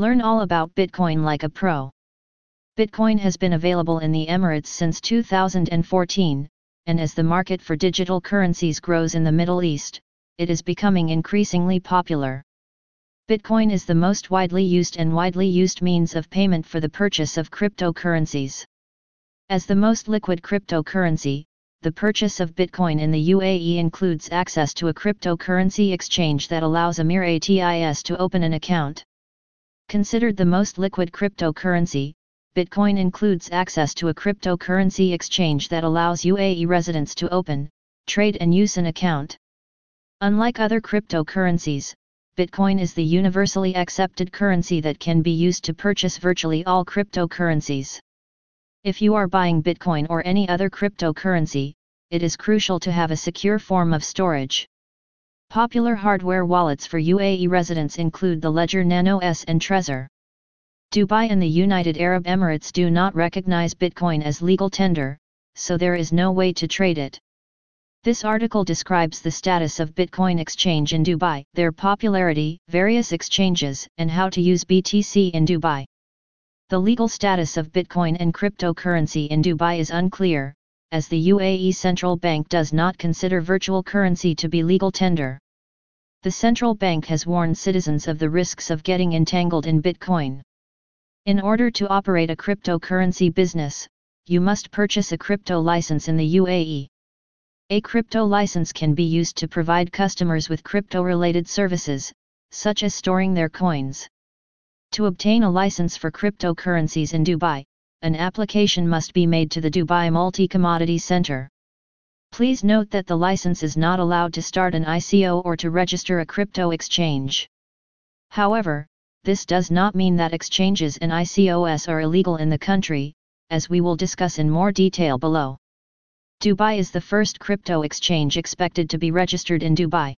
Learn all about Bitcoin like a pro. Bitcoin has been available in the Emirates since 2014, and as the market for digital currencies grows in the Middle East, it is becoming increasingly popular. Bitcoin is the most widely used and widely used means of payment for the purchase of cryptocurrencies. As the most liquid cryptocurrency, the purchase of Bitcoin in the UAE includes access to a cryptocurrency exchange that allows Emiratis to open an account. Considered the most liquid cryptocurrency, Bitcoin includes access to a cryptocurrency exchange that allows UAE residents to open, trade and use an account. Unlike other cryptocurrencies, Bitcoin is the universally accepted currency that can be used to purchase virtually all cryptocurrencies. If you are buying Bitcoin or any other cryptocurrency, it is crucial to have a secure form of storage. Popular hardware wallets for UAE residents include the Ledger Nano S and Trezor. Dubai and the United Arab Emirates do not recognize Bitcoin as legal tender, so there is no way to trade it. This article describes the status of Bitcoin exchange in Dubai, their popularity, various exchanges, and how to use BTC in Dubai. The legal status of Bitcoin and cryptocurrency in Dubai is unclear, as the UAE Central Bank does not consider virtual currency to be legal tender. The central bank has warned citizens of the risks of getting entangled in Bitcoin. In order to operate a cryptocurrency business, you must purchase a crypto license in the UAE. A crypto license can be used to provide customers with crypto-related services, such as storing their coins. To obtain a license for cryptocurrencies in Dubai, an application must be made to the Dubai Multi-Commodity Center. Please note that the license is not allowed to start an ICO or to register a crypto exchange. However, this does not mean that exchanges and ICOs are illegal in the country, as we will discuss in more detail below. Dubai is the first crypto exchange expected to be registered in Dubai.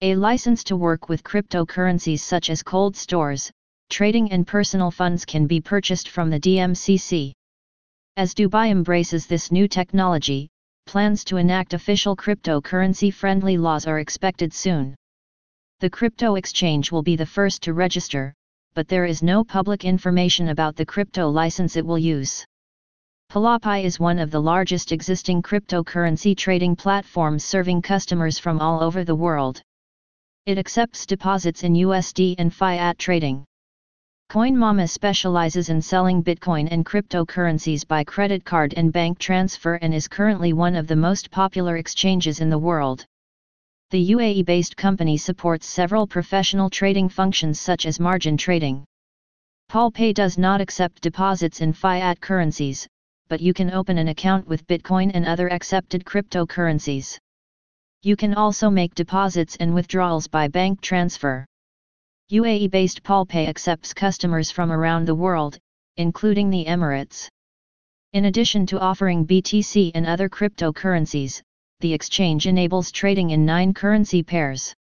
A license to work with cryptocurrencies such as cold stores, trading and personal funds can be purchased from the DMCC. As Dubai embraces this new technology, plans to enact official cryptocurrency-friendly laws are expected soon. The crypto exchange will be the first to register, but there is no public information about the crypto license it will use. PalaPay is one of the largest existing cryptocurrency trading platforms serving customers from all over the world. It accepts deposits in USD and fiat trading. CoinMama specializes in selling Bitcoin and cryptocurrencies by credit card and bank transfer and is currently one of the most popular exchanges in the world. The UAE-based company supports several professional trading functions such as margin trading. PalPay does not accept deposits in fiat currencies, but you can open an account with Bitcoin and other accepted cryptocurrencies. You can also make deposits and withdrawals by bank transfer. UAE-based PalPay accepts customers from around the world, including the Emirates. In addition to offering BTC and other cryptocurrencies, the exchange enables trading in nine currency pairs.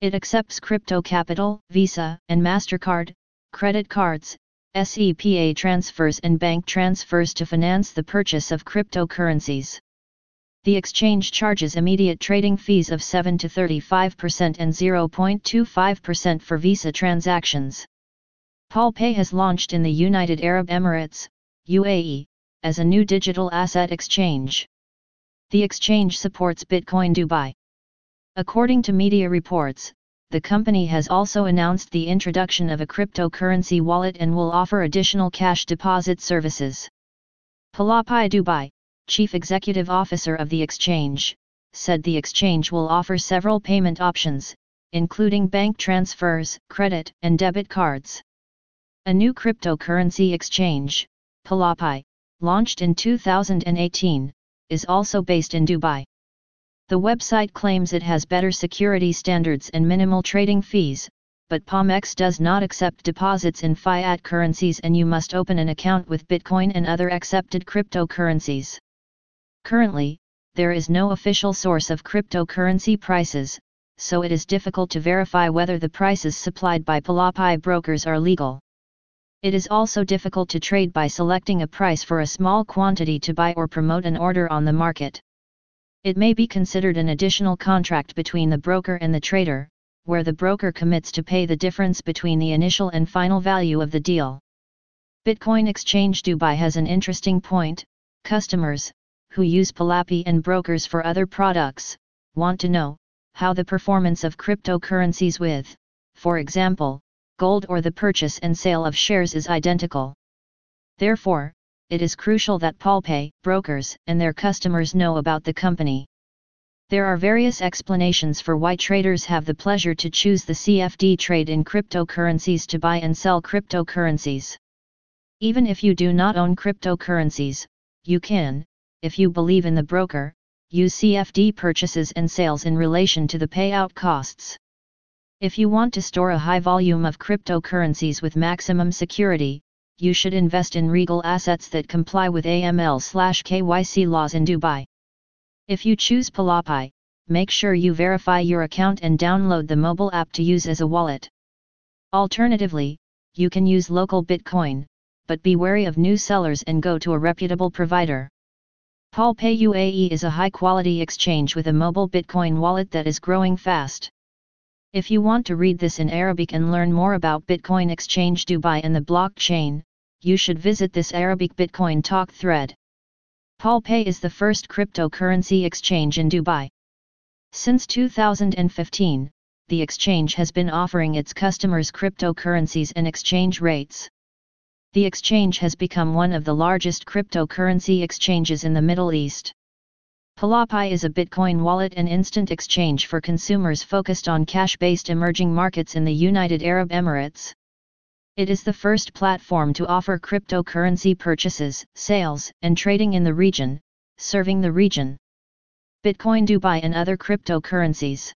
It accepts crypto capital, Visa, and MasterCard, credit cards, SEPA transfers and bank transfers to finance the purchase of cryptocurrencies. The exchange charges immediate trading fees of 7 to 35% and 0.25% for Visa transactions. PalPay has launched in the United Arab Emirates, UAE, as a new digital asset exchange. The exchange supports Bitcoin Dubai. According to media reports, the company has also announced the introduction of a cryptocurrency wallet and will offer additional cash deposit services. PalaPay Dubai, Chief Executive Officer of the exchange, said the exchange will offer several payment options, including bank transfers, credit and debit cards. A new cryptocurrency exchange, PalaPay, launched in 2018, is also based in Dubai. The website claims it has better security standards and minimal trading fees, but PalMex does not accept deposits in fiat currencies and you must open an account with Bitcoin and other accepted cryptocurrencies. Currently, there is no official source of cryptocurrency prices, so it is difficult to verify whether the prices supplied by PalaPay brokers are legal. It is also difficult to trade by selecting a price for a small quantity to buy or promote an order on the market. It may be considered an additional contract between the broker and the trader, where the broker commits to pay the difference between the initial and final value of the deal. Bitcoin Exchange Dubai has an interesting point, customers, who use Palapi and brokers for other products, want to know, how the performance of cryptocurrencies with, for example, gold or the purchase and sale of shares is identical. Therefore, it is crucial that Palpay, brokers, and their customers know about the company. There are various explanations for why traders have the pleasure to choose the CFD trade in cryptocurrencies to buy and sell cryptocurrencies. Even if you do not own cryptocurrencies, you can, if you believe in the broker, use CFD purchases and sales in relation to the payout costs. If you want to store a high volume of cryptocurrencies with maximum security, you should invest in regal assets that comply with AML/KYC laws in Dubai. If you choose Palapi, make sure you verify your account and download the mobile app to use as a wallet. Alternatively, you can use local Bitcoin, but be wary of new sellers and go to a reputable provider. Palpay UAE is a high-quality exchange with a mobile Bitcoin wallet that is growing fast. If you want to read this in Arabic and learn more about Bitcoin Exchange Dubai and the blockchain, you should visit this Arabic Bitcoin talk thread. Palpay is the first cryptocurrency exchange in Dubai. Since 2015, the exchange has been offering its customers cryptocurrencies and exchange rates the exchange has become one of the largest cryptocurrency exchanges in the Middle East. Palapi is a Bitcoin wallet and instant exchange for consumers focused on cash-based emerging markets in the United Arab Emirates. It is the first platform to offer cryptocurrency purchases, sales, and trading in the region, serving the region. Bitcoin Dubai and other cryptocurrencies.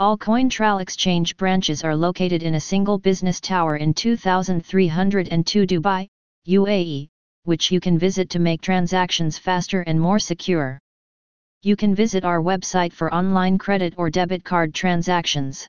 All CoinTral exchange branches are located in a single business tower in 2302 Dubai, UAE, which you can visit to make transactions faster and more secure. You can visit our website for online credit or debit card transactions.